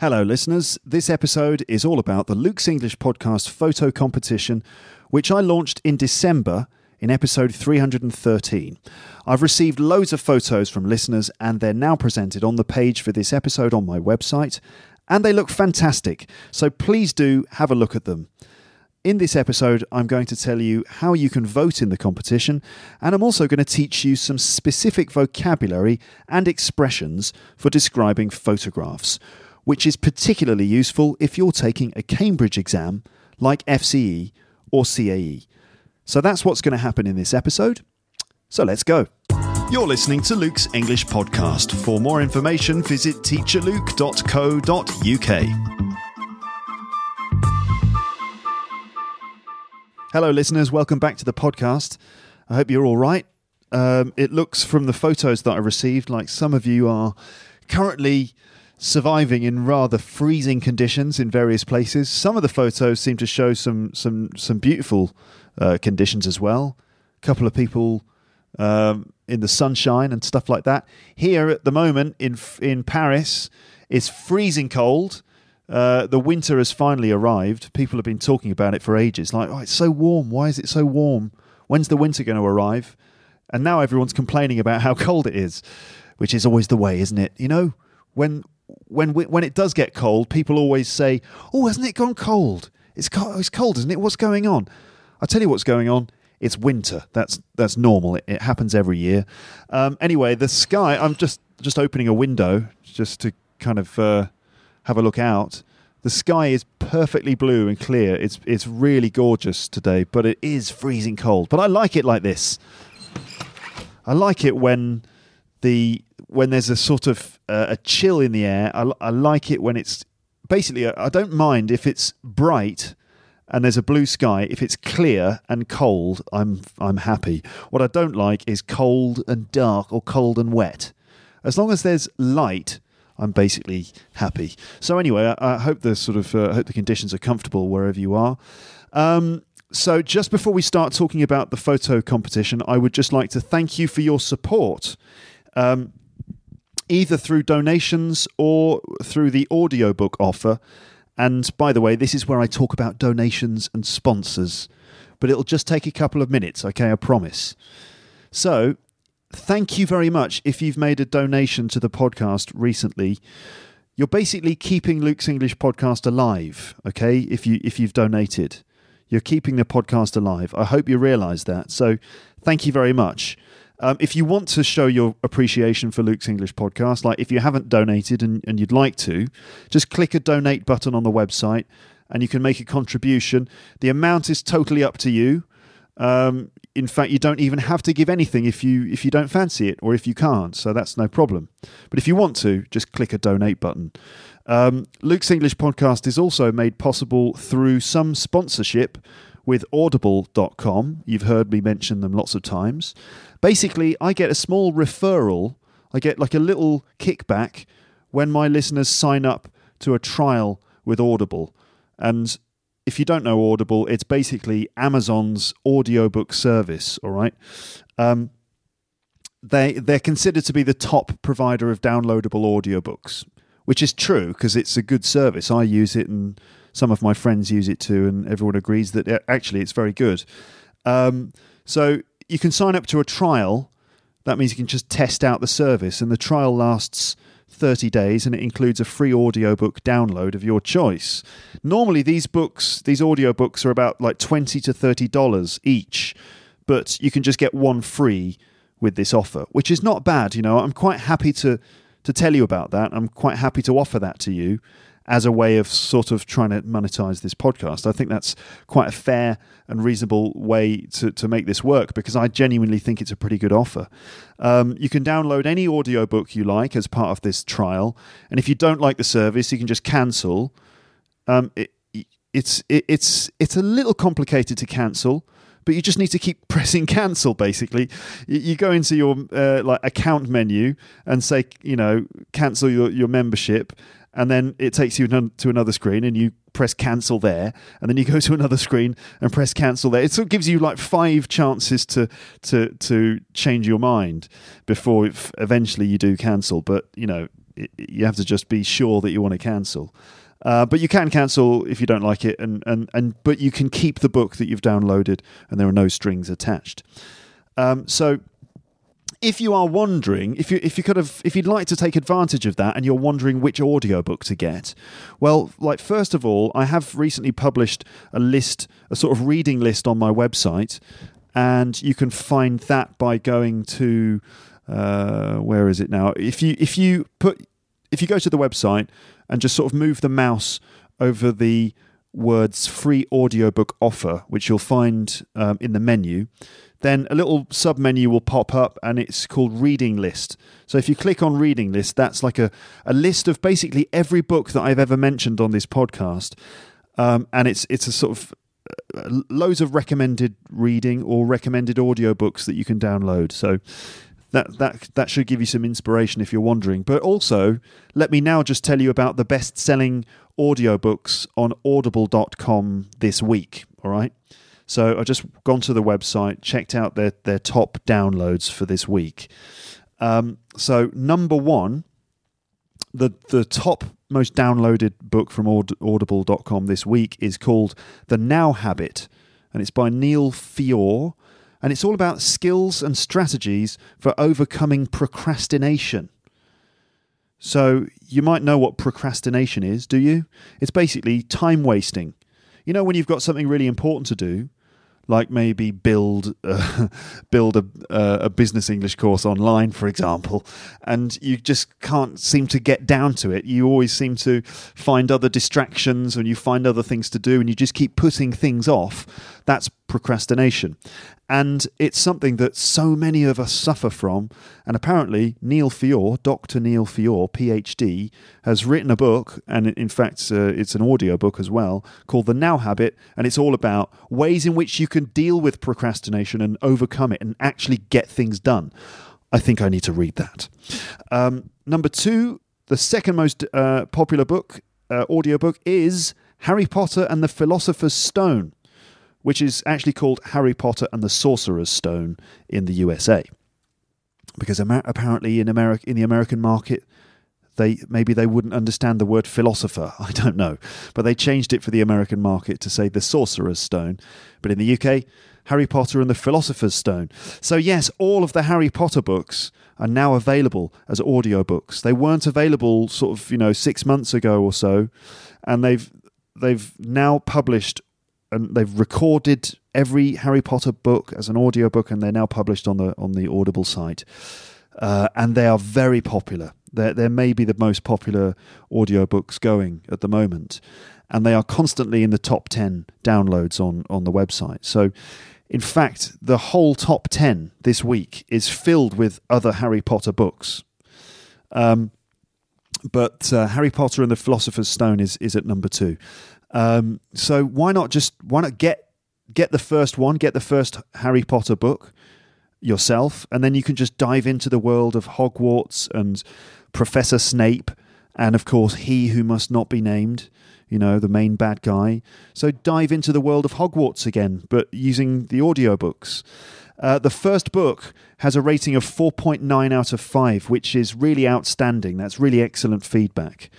Hello, listeners. This episode is all about the Luke's English podcast photo competition, which I launched in December in episode 313. I've received loads of photos from listeners, and they're now presented on the page for this episode on my website, and they look fantastic. So please do have a look at them. In this episode, I'm going to tell you how you can vote in the competition, and I'm also going to teach you some specific vocabulary and expressions for describing photographs which is particularly useful if you're taking a Cambridge exam like FCE or CAE. So that's what's going to happen in this episode. So let's go. You're listening to Luke's English Podcast. For more information, visit teacherluke.co.uk. Hello, listeners. Welcome back to the podcast. I hope you're all right. Um, it looks from the photos that I received like some of you are currently surviving in rather freezing conditions in various places. Some of the photos seem to show some some some beautiful uh, conditions as well. A couple of people um, in the sunshine and stuff like that. Here at the moment in in Paris, it's freezing cold. Uh, the winter has finally arrived. People have been talking about it for ages. Like, oh, it's so warm. Why is it so warm? When's the winter going to arrive? And now everyone's complaining about how cold it is, which is always the way, isn't it? You know, when when we, when it does get cold, people always say, "Oh, hasn't it gone cold? It's cold, it's cold, isn't it? What's going on?" I tell you what's going on. It's winter. That's that's normal. It, it happens every year. Um, anyway, the sky. I'm just just opening a window just to kind of uh, have a look out. The sky is perfectly blue and clear. It's it's really gorgeous today, but it is freezing cold. But I like it like this. I like it when the when there's a sort of a chill in the air. I, I like it when it's basically. I don't mind if it's bright and there's a blue sky. If it's clear and cold, I'm I'm happy. What I don't like is cold and dark or cold and wet. As long as there's light, I'm basically happy. So anyway, I, I hope the sort of uh, hope the conditions are comfortable wherever you are. Um, so just before we start talking about the photo competition, I would just like to thank you for your support. Um, either through donations or through the audiobook offer. And by the way, this is where I talk about donations and sponsors, but it'll just take a couple of minutes, okay? I promise. So, thank you very much if you've made a donation to the podcast recently. You're basically keeping Luke's English podcast alive, okay? If you if you've donated, you're keeping the podcast alive. I hope you realize that. So, thank you very much. Um, if you want to show your appreciation for Luke's English podcast, like if you haven't donated and, and you'd like to, just click a donate button on the website and you can make a contribution. The amount is totally up to you. Um, in fact, you don't even have to give anything if you if you don't fancy it or if you can't. So that's no problem. But if you want to, just click a donate button. Um, Luke's English podcast is also made possible through some sponsorship with audible.com. You've heard me mention them lots of times. Basically, I get a small referral, I get like a little kickback when my listeners sign up to a trial with Audible. And if you don't know Audible, it's basically Amazon's audiobook service, all right? Um, they they're considered to be the top provider of downloadable audiobooks, which is true because it's a good service. I use it and some of my friends use it too, and everyone agrees that it, actually it's very good. Um, so you can sign up to a trial. That means you can just test out the service, and the trial lasts 30 days and it includes a free audiobook download of your choice. Normally these books, these audiobooks are about like 20 to 30 dollars each, but you can just get one free with this offer, which is not bad, you know. I'm quite happy to to tell you about that. I'm quite happy to offer that to you as a way of sort of trying to monetize this podcast. I think that's quite a fair and reasonable way to, to make this work because I genuinely think it's a pretty good offer. Um, you can download any audiobook you like as part of this trial. And if you don't like the service, you can just cancel. Um, it, it's it, it's it's a little complicated to cancel but you just need to keep pressing cancel basically you, go into your uh, like account menu and say you know cancel your, your membership and then it takes you to another screen and you press cancel there and then you go to another screen and press cancel there it sort of gives you like five chances to to to change your mind before eventually you do cancel but you know you have to just be sure that you want to cancel. Uh, but you can cancel if you don't like it, and, and, and but you can keep the book that you've downloaded, and there are no strings attached. Um, so if you are wondering, if you if you could have if you'd like to take advantage of that and you're wondering which audiobook to get, well, like first of all, I have recently published a list, a sort of reading list on my website, and you can find that by going to uh, where is it now? If you if you put if you go to the website and just sort of move the mouse over the words free audiobook offer, which you'll find um, in the menu, then a little sub menu will pop up and it's called reading list. So if you click on reading list, that's like a, a list of basically every book that I've ever mentioned on this podcast. Um, and it's it's a sort of uh, loads of recommended reading or recommended audiobooks that you can download. So that that that should give you some inspiration if you're wondering. But also, let me now just tell you about the best-selling audiobooks on audible.com this week, all right? So I've just gone to the website, checked out their, their top downloads for this week. Um, so number one, the the top most downloaded book from audible.com this week is called The Now Habit, and it's by Neil Fiore, and it's all about skills and strategies for overcoming procrastination. So you might know what procrastination is, do you? It's basically time wasting. You know when you've got something really important to do, like maybe build uh, build a, uh, a business English course online, for example, and you just can't seem to get down to it. You always seem to find other distractions and you find other things to do, and you just keep putting things off. That's procrastination. And it's something that so many of us suffer from. And apparently, Neil Fiore, Dr. Neil Fiore, PhD, has written a book, and in fact, uh, it's an audio book as well, called The Now Habit. And it's all about ways in which you can deal with procrastination and overcome it and actually get things done. I think I need to read that. Um, number two, the second most uh, popular book, uh, audiobook, is Harry Potter and the Philosopher's Stone which is actually called Harry Potter and the Sorcerer's Stone in the USA. Because Amer- apparently in America, in the American market, they maybe they wouldn't understand the word philosopher. I don't know, but they changed it for the American market to say the Sorcerer's Stone. But in the UK, Harry Potter and the Philosopher's Stone. So yes, all of the Harry Potter books are now available as audiobooks. They weren't available sort of, you know, 6 months ago or so, and they've they've now published and they've recorded every Harry Potter book as an audiobook and they're now published on the on the Audible site. Uh, and they are very popular. They're, they're maybe the most popular audiobooks going at the moment. And they are constantly in the top 10 downloads on, on the website. So, in fact, the whole top 10 this week is filled with other Harry Potter books. Um, but uh, Harry Potter and the Philosopher's Stone is, is at number two. Um, so why not just why not get get the first one, get the first Harry Potter book yourself, and then you can just dive into the world of Hogwarts and Professor Snape, and of course he who must not be named. You know, the main bad guy. So dive into the world of Hogwarts again, but using the audiobooks. Uh, the first book has a rating of 4.9 out of 5, which is really outstanding. That's really excellent feedback.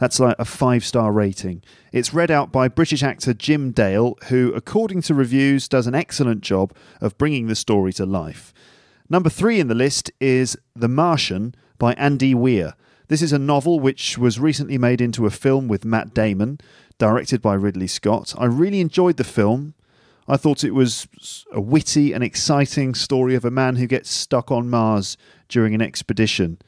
That's like a five star rating. It's read out by British actor Jim Dale, who, according to reviews, does an excellent job of bringing the story to life. Number three in the list is The Martian by Andy Weir. This is a novel which was recently made into a film with Matt Damon, directed by Ridley Scott. I really enjoyed the film. I thought it was a witty and exciting story of a man who gets stuck on Mars during an expedition.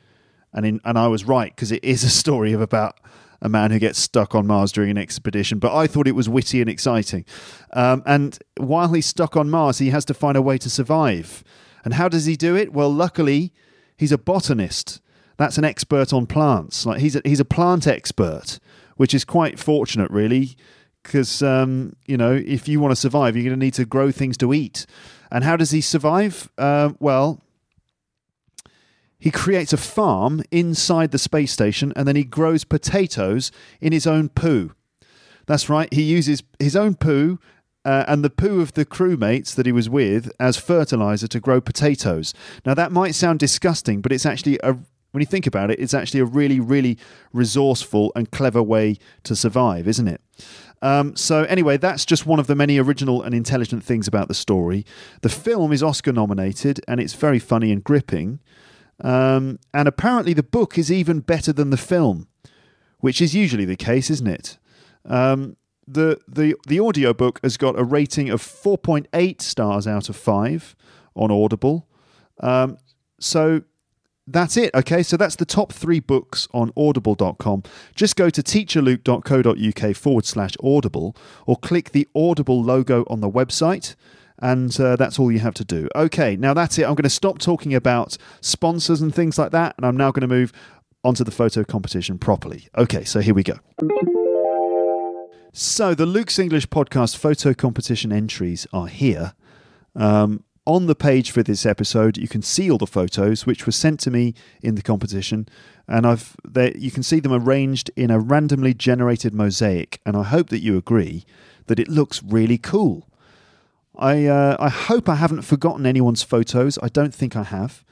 And in, and I was right because it is a story of about a man who gets stuck on Mars during an expedition. But I thought it was witty and exciting. Um, and while he's stuck on Mars, he has to find a way to survive. And how does he do it? Well, luckily, he's a botanist. That's an expert on plants. Like he's a, he's a plant expert, which is quite fortunate, really, because um, you know if you want to survive, you're going to need to grow things to eat. And how does he survive? Uh, well, he creates a farm inside the space station and then he grows potatoes in his own poo. That's right, he uses his own poo uh, and the poo of the crewmates that he was with as fertilizer to grow potatoes. Now, that might sound disgusting, but it's actually a, When you think about it, it's actually a really, really resourceful and clever way to survive, isn't it? Um, so, anyway, that's just one of the many original and intelligent things about the story. The film is Oscar nominated and it's very funny and gripping. Um, and apparently, the book is even better than the film, which is usually the case, isn't it? Um, the the the audiobook has got a rating of 4.8 stars out of 5 on Audible. Um, so that's it. Okay, so that's the top three books on audible.com. Just go to teacherluke.co.uk forward slash audible or click the Audible logo on the website. And uh, that's all you have to do. Okay, now that's it. I'm going to stop talking about sponsors and things like that. And I'm now going to move onto the photo competition properly. Okay, so here we go. So the Luke's English podcast photo competition entries are here. Um, on the page for this episode, you can see all the photos which were sent to me in the competition, and I've they, you can see them arranged in a randomly generated mosaic. And I hope that you agree that it looks really cool. I uh, I hope I haven't forgotten anyone's photos. I don't think I have.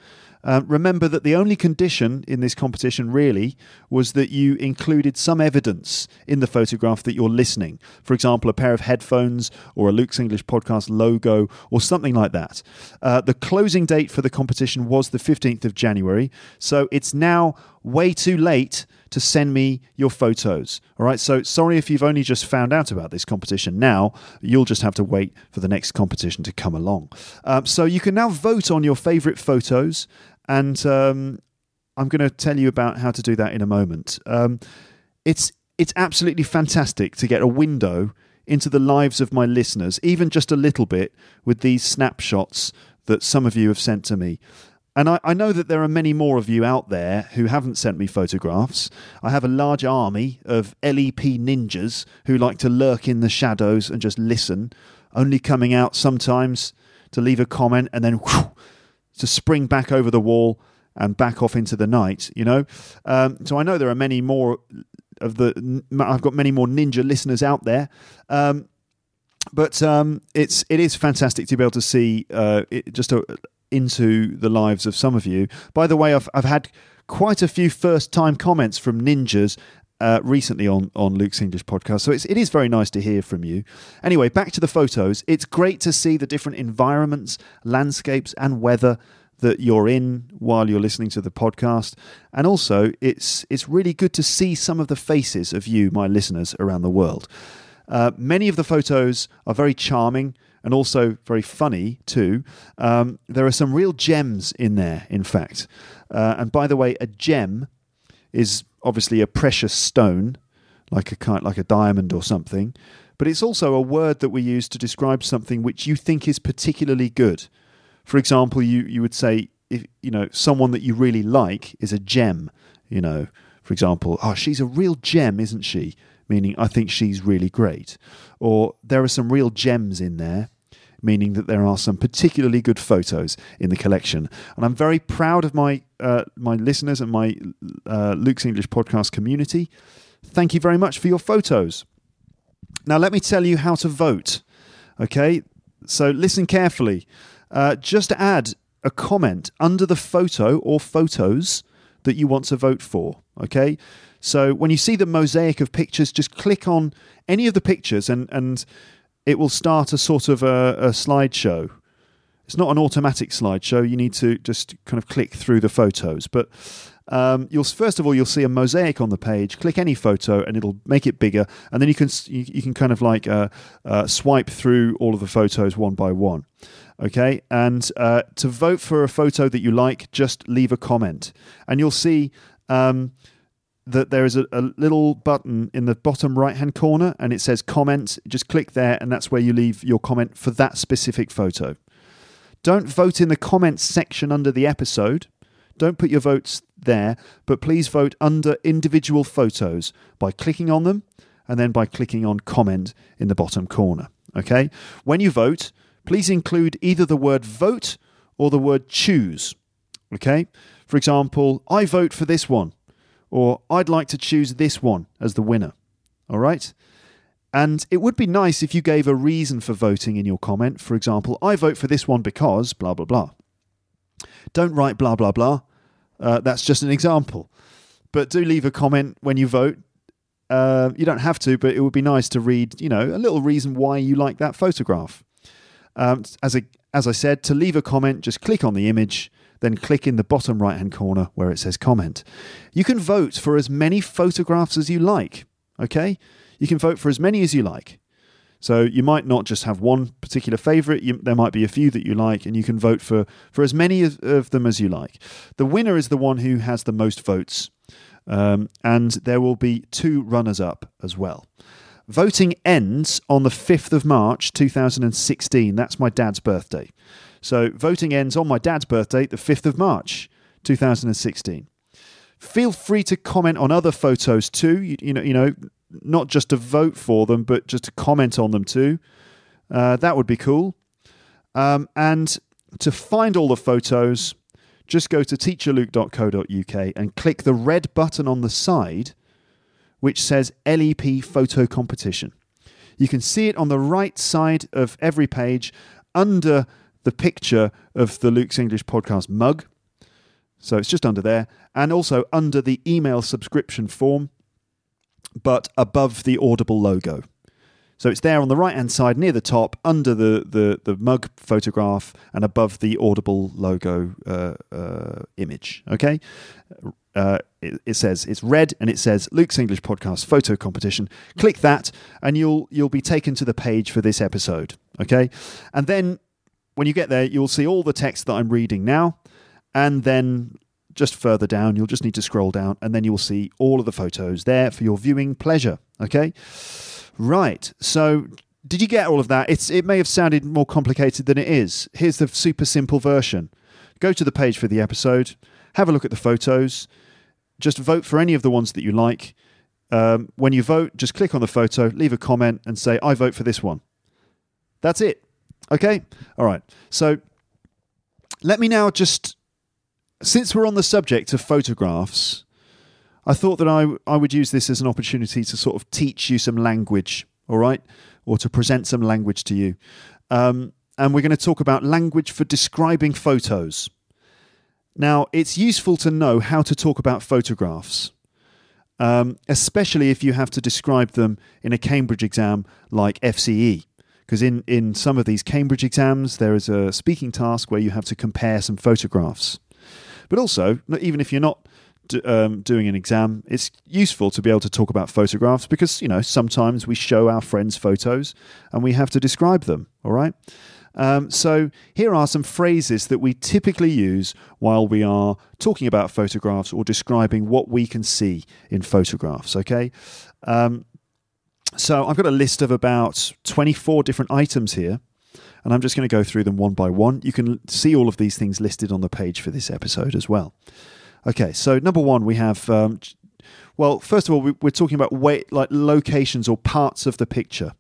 Uh, remember that the only condition in this competition really was that you included some evidence in the photograph that you're listening. For example, a pair of headphones or a Luke's English podcast logo or something like that. Uh, the closing date for the competition was the 15th of January, so it's now way too late to send me your photos. All right, so sorry if you've only just found out about this competition now. You'll just have to wait for the next competition to come along. Um, so you can now vote on your favorite photos, and um, I'm going to tell you about how to do that in a moment. Um, it's it's absolutely fantastic to get a window into the lives of my listeners, even just a little bit, with these snapshots that some of you have sent to me. And I, I, know that there are many more of you out there who haven't sent me photographs. I have a large army of LEP ninjas who like to lurk in the shadows and just listen, only coming out sometimes to leave a comment and then whew, to spring back over the wall and back off into the night, you know? Um, so I know there are many more of the, I've got many more ninja listeners out there. Um, but um, it's it is fantastic to be able to see uh, it, just a, into the lives of some of you. By the way, I've, I've had quite a few first time comments from ninjas uh, recently on, on Luke's English podcast. So it's, it is very nice to hear from you. Anyway, back to the photos. It's great to see the different environments, landscapes, and weather that you're in while you're listening to the podcast. And also, it's, it's really good to see some of the faces of you, my listeners, around the world. Uh, many of the photos are very charming and also very funny too. Um, there are some real gems in there, in fact. Uh, and by the way, a gem is obviously a precious stone, like a kind, like a diamond or something. But it's also a word that we use to describe something which you think is particularly good. For example, you you would say if you know someone that you really like is a gem. You know, for example, oh, she's a real gem, isn't she? Meaning I think she's really great. Or there are some real gems in there, meaning that there are some particularly good photos in the collection. And I'm very proud of my uh, my listeners and my uh, Luke's English podcast community. Thank you very much for your photos. Now, let me tell you how to vote. Okay, so listen carefully. Uh, just add a comment under the photo or photos that you want to vote for. Okay, so when you see the mosaic of pictures, just click on any of the pictures and, and it will start a sort of a, a slideshow. It's not an automatic slideshow. You need to just kind of click through the photos. But um, you'll first of all you'll see a mosaic on the page. Click any photo and it'll make it bigger, and then you can you, you can kind of like uh, uh, swipe through all of the photos one by one. Okay, and uh, to vote for a photo that you like, just leave a comment, and you'll see. Um, that there is a, a, little button in the bottom right hand corner and it says comment. Just click there, and that's where you leave your comment for that specific photo. Don't vote in the comments section under the episode. Don't put your votes there, but please vote under individual photos by clicking on them and then by clicking on comment in the bottom corner. Okay? When you vote, please include either the word vote or the word choose. Okay? For example, I vote for this one or I'd like to choose this one as the winner. All right? And it would be nice if you gave a reason for voting in your comment. For example, I vote for this one because blah, blah, blah. Don't write blah, blah, blah. Uh, that's just an example. But do leave a comment when you vote. Uh, you don't have to, but it would be nice to read, you know, a little reason why you like that photograph. Um, as, a, as I said, to leave a comment, just click on the image, then click in the bottom right hand corner where it says comment. You can vote for as many photographs as you like, okay? You can vote for as many as you like. So you might not just have one particular favorite. You, there might be a few that you like, and you can vote for for as many of, of them as you like. The winner is the one who has the most votes, um, and there will be two runners up as well. Voting ends on the 5th of March 2016. That's my dad's birthday. So voting ends on my dad's birthday, the 5th of March 2016. Feel free to comment on other photos too. You, you know, you know, not just to vote for them, but just to comment on them too. Uh, that would be cool. Um, and to find all the photos, just go to teacherluke.co.uk and click the red button on the side which says LEP Photo Competition. You can see it on the right side of every page under the picture of the Luke's English podcast mug. So it's just under there, and also under the email subscription form but above the Audible logo. So it's there on the right hand side near the top, under the, the, the mug photograph, and above the Audible logo uh, uh, image. Okay? Uh, it, it, says it's red and it says Luke's English Podcast Photo Competition. Click that, and you'll you'll be taken to the page for this episode. Okay, and then when you get there, you'll see all the text that I'm reading now, and then just further down, you'll just need to scroll down and then you'll see all of the photos there for your viewing pleasure. Okay? Right. So, did you get all of that? It's, it may have sounded more complicated than it is. Here's the super simple version go to the page for the episode, have a look at the photos, just vote for any of the ones that you like. Um, when you vote, just click on the photo, leave a comment, and say, I vote for this one. That's it. Okay? All right. So, let me now just since we're on the subject of photographs, I thought that I, I would use this as an opportunity to sort of teach you some language, all right? Or to present some language to you. Um, and we're going to talk about language for describing photos. Now, it's useful to know how to talk about photographs, um, especially if you have to describe them in a Cambridge exam like FCE. Because in, in some of these Cambridge exams, there is a speaking task where you have to compare some photographs. But also, even if you're not um, doing an exam, it's useful to be able to talk about photographs because, you know, sometimes we show our friends photos and we have to describe them, all right? Um, so here are some phrases that we typically use while we are talking about photographs or describing what we can see in photographs, okay? Um, so I've got a list of about 24 different items here and I'm just going to go through them one by one. You can see all of these things listed on the page for this episode as well. Okay, so number one, we have. Um, well, first of all, we, are talking about way, like locations or parts of the picture,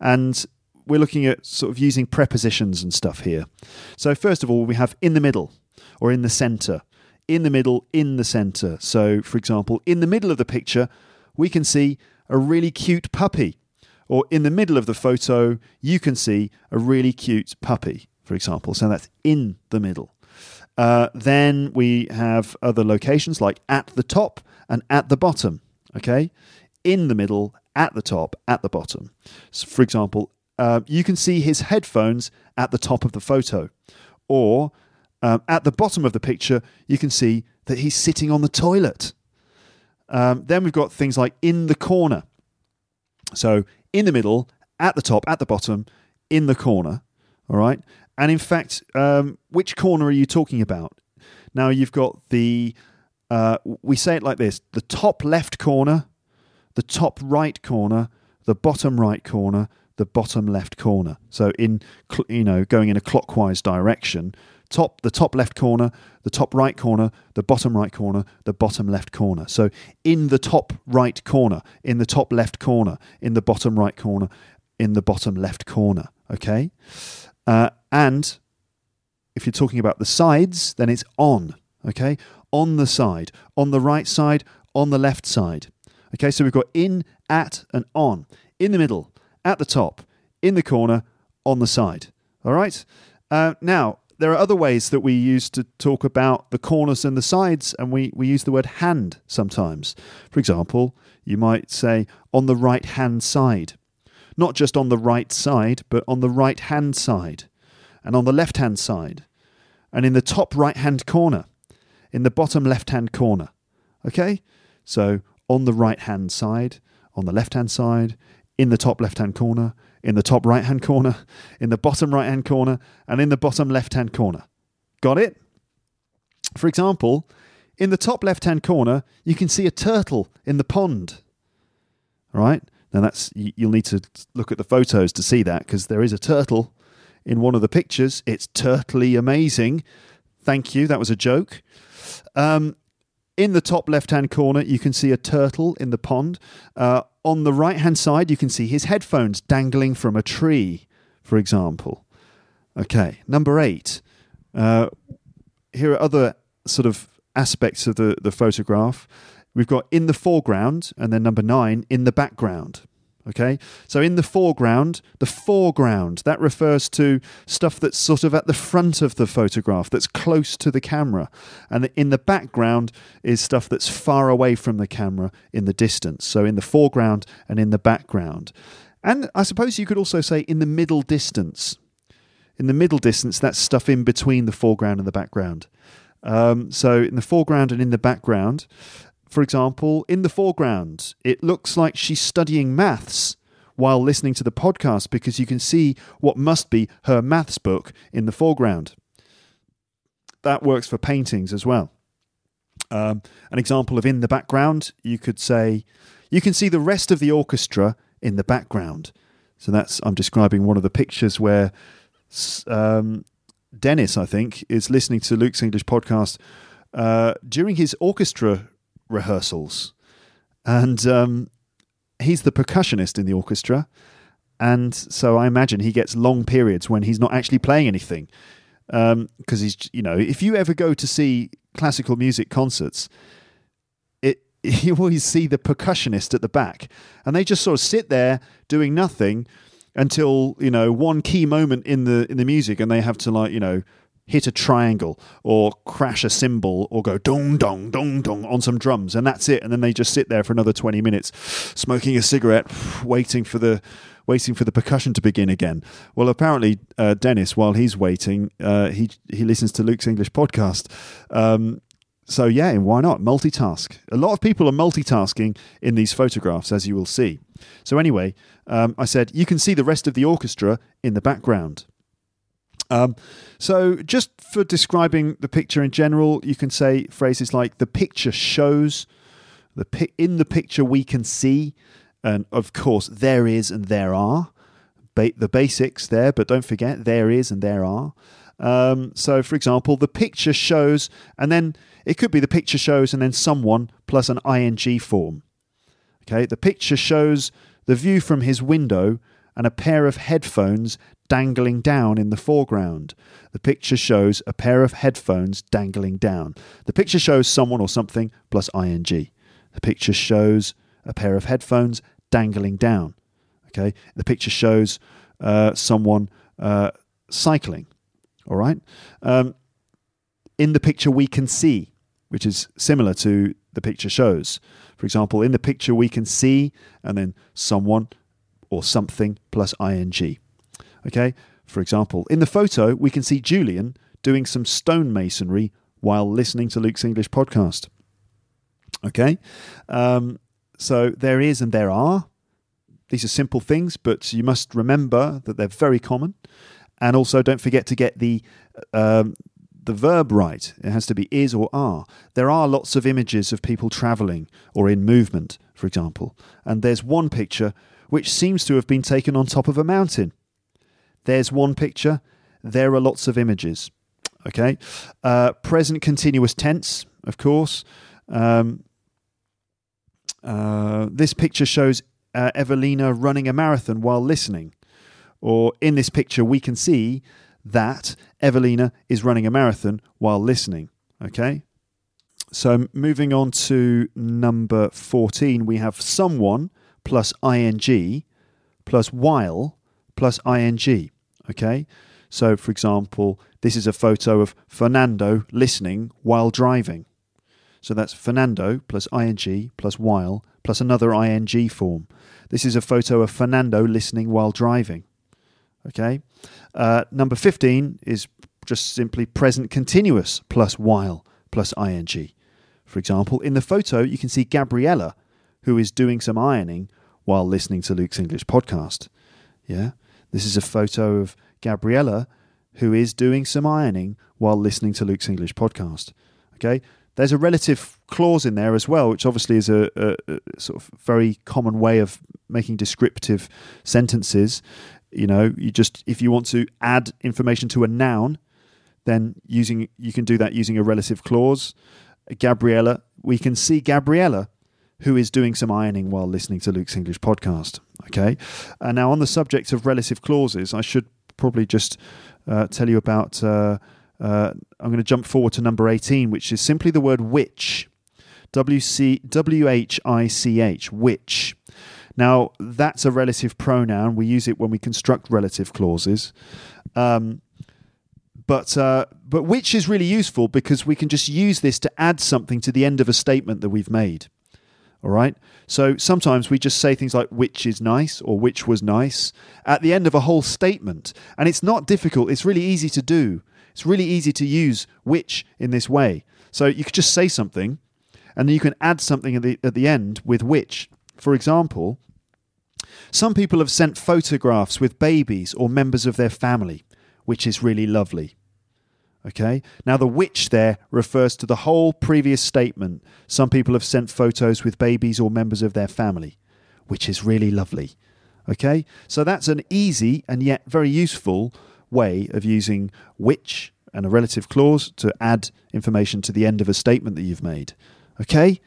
and we're looking at sort of using prepositions and stuff here. So first of all, we have in the middle or in the center, in the middle, in the center. So, for example, in the middle of the picture, we can see a really cute puppy or in the middle of the photo, you can see a really cute puppy, for example. So that's in the middle. Uh, then we have other locations like at the top and at the bottom. Okay, in the middle, at the top, at the bottom. So for example, uh, you can see his headphones at the top of the photo, or um, at the bottom of the picture, you can see that he's sitting on the toilet. Um, then we've got things like in the corner. So in the middle, at the top, at the bottom, in the corner. All right. And in fact, um, which corner are you talking about? Now you've got the, uh, we say it like this the top left corner, the top right corner, the bottom right corner, the bottom left corner. So in, you know, going in a clockwise direction, top the top left corner, the top right corner, the bottom right corner, the bottom left corner. So in the top right corner, in the top left corner, in the bottom right corner, in the bottom left corner. Okay, uh, and if you're talking about the sides, then it's on. Okay, on the side, on the right side, on the left side. Okay, so we've got in, at, and on. In the middle, at the top, in the corner, on the side. All right. Uh, now, there are other ways that we use to talk about the corners and the sides, and we, we use the word hand sometimes. For example, you might say on the right hand side. Not just on the right side, but on the right hand side, and on the left hand side, and in the top right hand corner, in the bottom left hand corner. Okay? So on the right hand side, on the left hand side, in the top left hand corner, in the top right hand corner, in the bottom right hand corner, and in the bottom left hand corner. Got it? For example, in the top left hand corner, you can see a turtle in the pond. All right? Now that's you'll need to look at the photos to see that because there is a turtle in one of the pictures. It's turtly amazing. Thank you. That was a joke. Um, in the top left hand corner, you can see a turtle in the pond. Uh, on the right hand side, you can see his headphones dangling from a tree, for example. Okay, number eight. Uh, here are other sort of aspects of the, the photograph. We've got in the foreground, and then number nine, in the background. Okay, so in the foreground, the foreground, that refers to stuff that's sort of at the front of the photograph, that's close to the camera. And in the background is stuff that's far away from the camera in the distance. So in the foreground and in the background. And I suppose you could also say in the middle distance. In the middle distance, that's stuff in between the foreground and the background. Um, so in the foreground and in the background, for example, in the foreground, it looks like she's studying maths while listening to the podcast because you can see what must be her maths book in the foreground. That works for paintings as well. Um, an example of in the background, you could say, you can see the rest of the orchestra in the background. So that's, I'm describing one of the pictures where um, Dennis, I think, is listening to Luke's English podcast uh, during his orchestra rehearsals, and um, he's the percussionist in the orchestra, and so I imagine he gets long periods when he's not actually playing anything, because um, he's you know if you ever go to see classical music concerts, it you always see the percussionist at the back, and they just sort of sit there doing nothing until you know one key moment in the in the music, and they have to like you know hit a triangle or crash a cymbal or go dong dong dong dong on some drums and that's it. And then they just sit there for another 20 minutes smoking a cigarette waiting for the waiting for the percussion to begin again. Well apparently uh, dennis while he's waiting uh, he he listens to luke's english podcast. Um, so yeah why not? Multitask. A lot of people are multitasking in these photographs as you will see. So anyway um, i said you can see the rest of the orchestra in the background um, so, just for describing the picture in general, you can say phrases like the picture shows, the pi- in the picture we can see, and of course there is and there are, ba- the basics there. But don't forget there is and there are. Um, so, for example, the picture shows, and then it could be the picture shows and then someone plus an ing form. Okay, the picture shows the view from his window and a pair of headphones dangling down in the foreground. The picture shows a pair of headphones dangling down. The picture shows someone or something plus ing. The picture shows a pair of headphones dangling down. Okay, the picture shows uh, someone uh, cycling. All right. Um, in the picture, we can see, which is similar to the picture shows. For example, in the picture, we can see, and then someone or something plus ing. Okay, for example, in the photo, we can see Julian doing some stonemasonry while listening to Luke's English podcast. Okay, um, so there is and there are. These are simple things, but you must remember that they're very common. And also, don't forget to get the um, the verb right. It has to be is or are. There are lots of images of people traveling or in movement, for example. And there's one picture which seems to have been taken on top of a mountain. There's one picture, there are lots of images. Okay. Uh, present continuous tense, of course. Um, uh, this picture shows uh, Evelina running a marathon while listening. Or in this picture, we can see that Evelina is running a marathon while listening. Okay. So moving on to number 14, we have someone plus ing plus while plus ing. Okay, So, for example, this is a photo of Fernando listening while driving. So that's Fernando plus ing plus while plus another ing form. This is a photo of Fernando listening while driving. Okay. Uh, number 15 is just simply present continuous plus while plus ing. For example, in the photo, you can see Gabriella, who is doing some ironing while listening to Luke's English podcast. Yeah. This is a photo of Gabriella, who is doing some ironing while listening to Luke's English podcast. Okay. There's a relative clause in there as well, which obviously is a, a, a sort of very common way of making descriptive sentences. You know, you just if you want to add information to a noun, then using you can do that using a relative clause. Gabriella, we can see Gabriella who is doing some ironing while listening to Luke's English podcast. Okay. Uh, now, on the subject of relative clauses, I should probably just uh, tell you about. Uh, uh I'm going to jump forward to number 18, which is simply the word which. W C W H I C H, which. Now, that's a relative pronoun. We use it when we construct relative clauses. Um, but uh, but which is really useful because we can just use this to add something to the end of a statement that we've made. All right. So sometimes we just say things like which is nice or which was nice at the end of a whole statement. And it's not difficult. It's really easy to do. It's really easy to use which in this way. So you could just say something and then you can add something at the, at the end with which. For example, some people have sent photographs with babies or members of their family which is really lovely. Okay. Now, the which there refers to the whole previous statement. Some people have sent photos with babies or members of their family, which is really lovely. Okay. So that's an easy and yet very useful way of using which and a relative clause to add information to the end of a statement that you've made. Okay.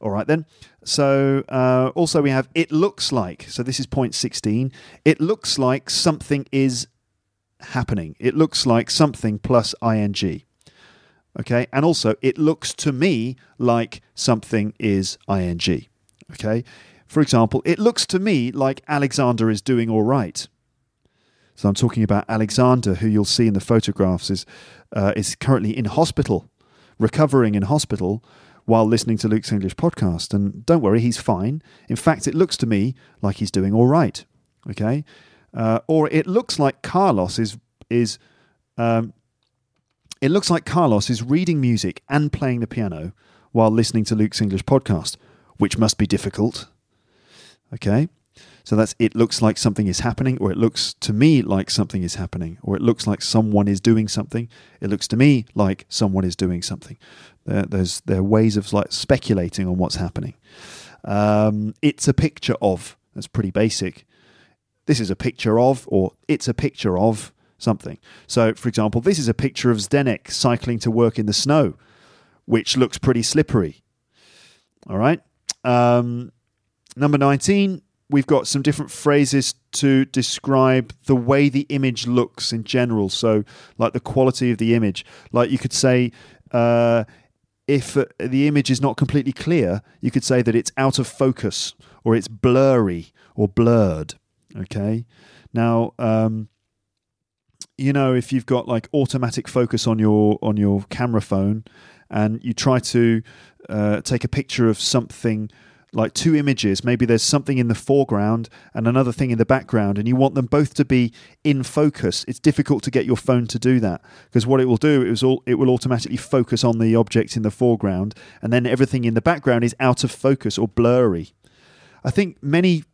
All right then. So uh, also we have it looks like. So this is point 16. It looks like something is happening. It looks like something plus ing. Okay, and also it looks to me like something is ing. Okay, for example, it looks to me like Alexander is doing all right. So I'm talking about Alexander, who you'll see in the photographs is uh, is currently in hospital, recovering in hospital while listening to Luke's English podcast. And don't worry, he's fine. In fact, it looks to me like he's doing all right. Okay, uh, or it looks like Carlos is is um, it looks like Carlos is reading music and playing the piano while listening to Luke's English podcast, which must be difficult. Okay. So that's it looks like something is happening, or it looks to me like something is happening, or it looks like someone is doing something. It looks to me like someone is doing something. There, there's there are ways of like speculating on what's happening. Um, it's a picture of. That's pretty basic this is a picture of, or it's a picture of something. So, for example, this is a picture of Zdenek cycling to work in the snow, which looks pretty slippery. All right. Um, number 19, we've got some different phrases to describe the way the image looks in general. So, like the quality of the image. Like you could say, uh, if uh, the image is not completely clear, you could say that it's out of focus or it's blurry or blurred. Okay. Now, um, you know, if you've got like automatic focus on your on your camera phone, and you try to uh, take a picture of something like two images maybe there's something in the foreground and another thing in the background and you want them both to be in focus it's difficult to get your phone to do that because what it will do is all it will automatically focus on the object in the foreground and then everything in the background is out of focus or blurry i think many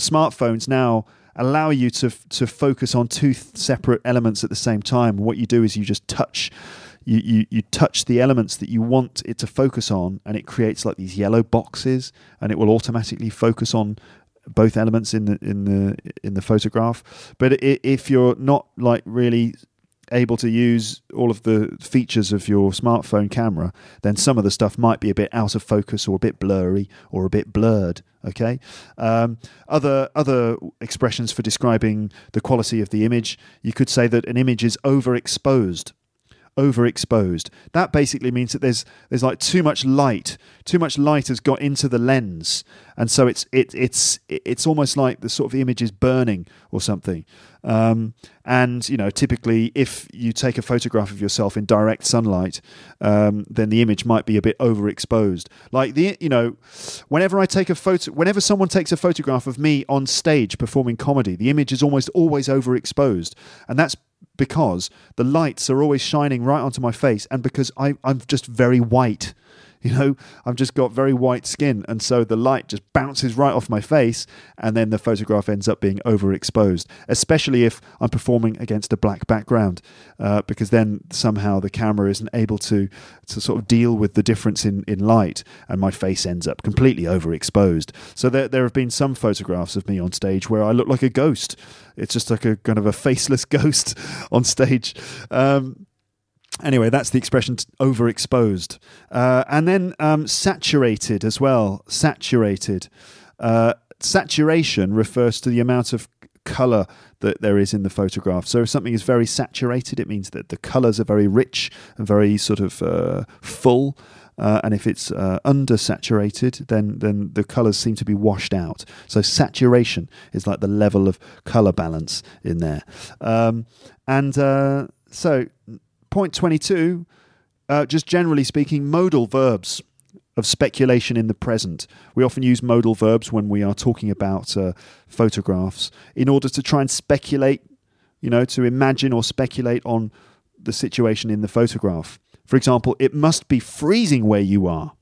smartphones now allow you to to focus on two separate elements at the same time. What you do is you just touch you, you, you touch the elements that you want it to focus on and it creates like these yellow boxes and it will automatically focus on both elements in the in the in the photograph but if you're not like really able to use all of the features of your smartphone camera, then some of the stuff might be a bit out of focus or a bit blurry or a bit blurred. Okay. Um, other other expressions for describing the quality of the image, you could say that an image is overexposed. overexposed. That basically means that there's there's like too much light. Too much light has got into the lens, and so it's it, it's it's almost like the sort of image is burning or something. Um, and you know, typically, if you take a photograph of yourself in direct sunlight, um, then the image might be a bit overexposed. Like the you know, whenever I take a photo, whenever someone takes a photograph of me on stage performing comedy, the image is almost always overexposed, and that's because the lights are always shining right onto my face, and because I, I'm just very white. You know, I've just got very white skin, and so the light just bounces right off my face, and then the photograph ends up being overexposed, especially if I'm performing against a black background, uh, because then somehow the camera isn't able to to sort of deal with the difference in, in light, and my face ends up completely overexposed. So there there have been some photographs of me on stage where I look like a ghost. It's just like a kind of a faceless ghost on stage. Um, anyway, that's the expression overexposed. Uh, and then um, saturated as well. Saturated. Uh, saturation refers to the amount of color that there is in the photograph. So if something is very saturated, it means that the colors are very rich and very sort of uh, full. Uh, and if it's uh, undersaturated, then then the colours seem to be washed out. So saturation is like the level of colour balance in there. Um, and uh, so point 22, uh, just generally speaking, modal verbs of speculation in the present. We often use modal verbs when we are talking about uh, photographs in order to try and speculate, you know, to imagine or speculate on the situation in the photograph. For example, it must be freezing where you are.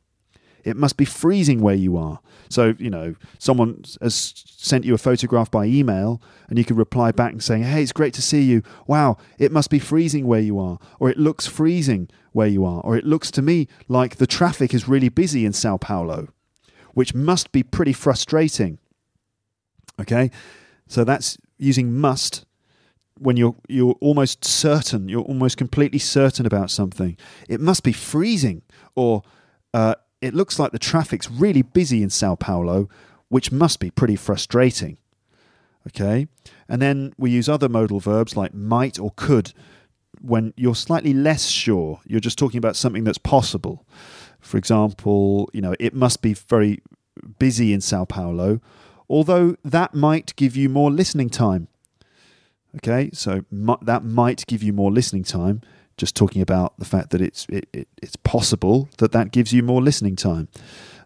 It must be freezing where you are. So, you know, someone has sent you a photograph by email and you can reply back and saying, Hey, it's great to see you. Wow, it must be freezing where you are. Or it looks freezing where you are. Or it looks to me like the traffic is really busy in Sao Paulo, which must be pretty frustrating. Okay, so that's using must when you're you're almost certain, you're almost completely certain about something. It must be freezing, or uh, it looks like the traffic's really busy in Sao Paulo, which must be pretty frustrating. Okay, and then we use other modal verbs like might or could when you're slightly less sure. You're just talking about something that's possible. For example, you know, it must be very busy in Sao Paulo, although that might give you more listening time. Okay, so that might give you more listening time. Just talking about the fact that it's it, it, it's possible that that gives you more listening time.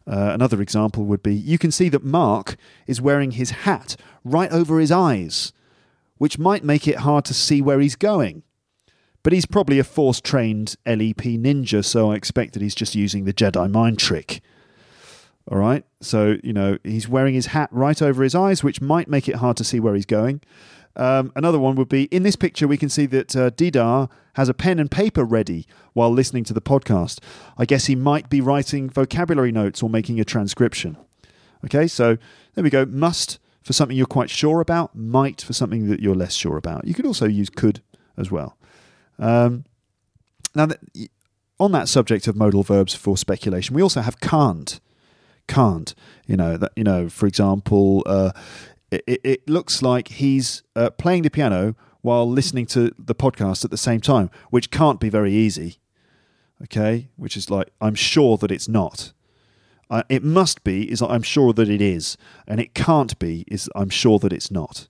Uh, another example would be you can see that Mark is wearing his hat right over his eyes, which might make it hard to see where he's going. But he's probably a force trained LEP ninja, so I expect that he's just using the Jedi mind trick. All right, so you know he's wearing his hat right over his eyes, which might make it hard to see where he's going. Um, another one would be in this picture, we can see that uh, Didar has a pen and paper ready while listening to the podcast. I guess he might be writing vocabulary notes or making a transcription. Okay, so there we go. Must for something you're quite sure about, might for something that you're less sure about. You could also use could as well. Um, now, that, on that subject of modal verbs for speculation, we also have can't. Can't. You know that. You know, for example, uh, it, it looks like he's uh, playing the piano while listening to the podcast at the same time, which can't be very easy. Okay, which is like I'm sure that it's not. Uh, it must be is I'm sure that it is, and it can't be is I'm sure that it's not.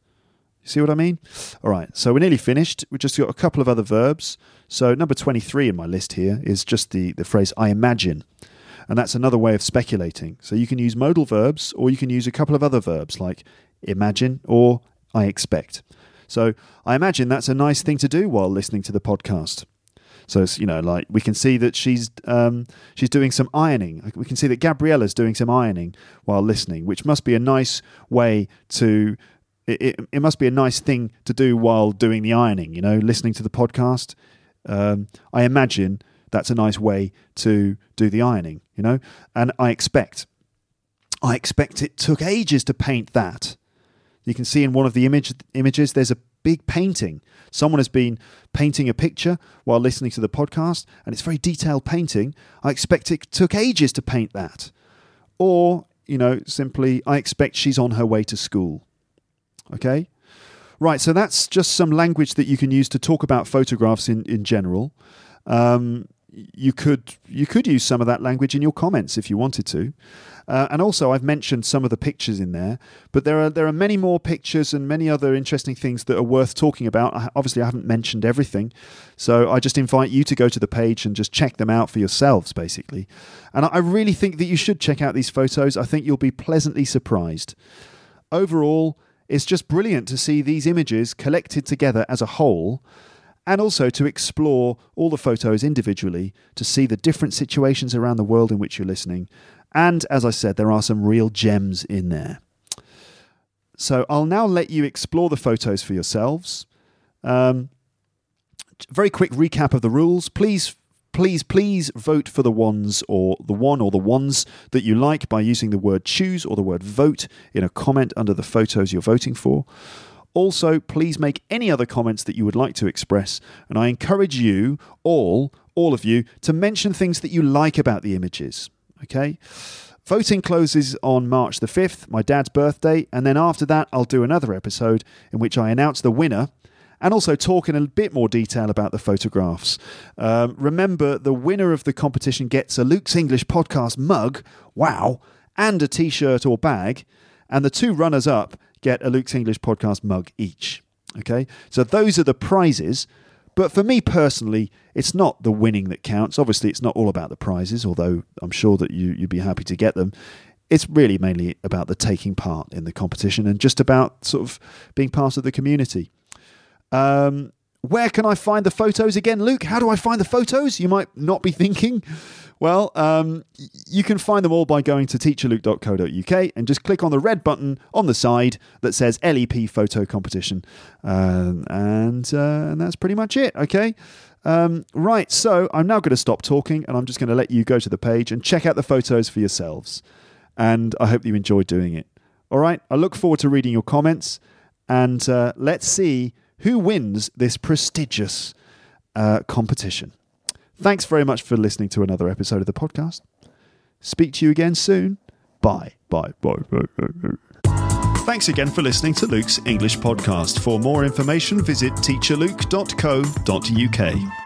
You see what I mean? All right, so we're nearly finished. We've just got a couple of other verbs. So number 23 in my list here is just the, the phrase I imagine. And that's another way of speculating. So you can use modal verbs or you can use a couple of other verbs like imagine or I expect. So I imagine that's a nice thing to do while listening to the podcast. So you know, like we can see that she's um, she's doing some ironing. We can see that Gabriella's doing some ironing while listening, which must be a nice way to. It, it, must be a nice thing to do while doing the ironing. You know, listening to the podcast. Um, I imagine that's a nice way to do the ironing. You know, and I expect. I expect it took ages to paint that. You can see in one of the image, images there's a big painting. Someone has been painting a picture while listening to the podcast, and it's very detailed painting. I expect it took ages to paint that. Or, you know, simply, I expect she's on her way to school. Okay? Right, so that's just some language that you can use to talk about photographs in, in general. Um, you could you could use some of that language in your comments if you wanted to. Uh, and also, I've mentioned some of the pictures in there, but there are there are many more pictures and many other interesting things that are worth talking about. I, obviously, I haven't mentioned everything, so I just invite you to go to the page and just check them out for yourselves, basically. And I, I really think that you should check out these photos. I think you'll be pleasantly surprised. Overall, it's just brilliant to see these images collected together as a whole and also to explore all the photos individually to see the different situations around the world in which you're listening. And as I said, there are some real gems in there. So I'll now let you explore the photos for yourselves. Um, very quick recap of the rules. Please, please, please vote for the ones or the one or the ones that you like by using the word choose or the word vote in a comment under the photos you're voting for. Also, please make any other comments that you would like to express, and I encourage you all, all of you, to mention things that you like about the images. Okay? Voting closes on March the 5th, my dad's birthday, and then after that, I'll do another episode in which I announce the winner and also talk in a bit more detail about the photographs. Um, remember, the winner of the competition gets a Luke's English podcast mug, wow, and a t shirt or bag, and the two runners up get a Luke's English podcast mug each. Okay, so those are the prizes. But for me personally, it's not the winning that counts. Obviously, it's not all about the prizes, although I'm sure that you, you'd be happy to get them. It's really mainly about the taking part in the competition and just about sort of being part of the community. Um, where can I find the photos again, Luke? How do I find the photos? You might not be thinking. Well, um, you can find them all by going to teacherluke.co.uk and just click on the red button on the side that says LEP Photo Competition. Um, and, uh, and that's pretty much it, okay? Um, right, so I'm now going to stop talking and I'm just going to let you go to the page and check out the photos for yourselves. And I hope you enjoyed doing it. All right, I look forward to reading your comments and uh, let's see who wins this prestigious uh, competition. Thanks very much for listening to another episode of the podcast. Speak to you again soon. Bye. Bye. Bye. Bye. bye. Thanks again for listening to Luke's English podcast. For more information, visit teacherluke.co.uk.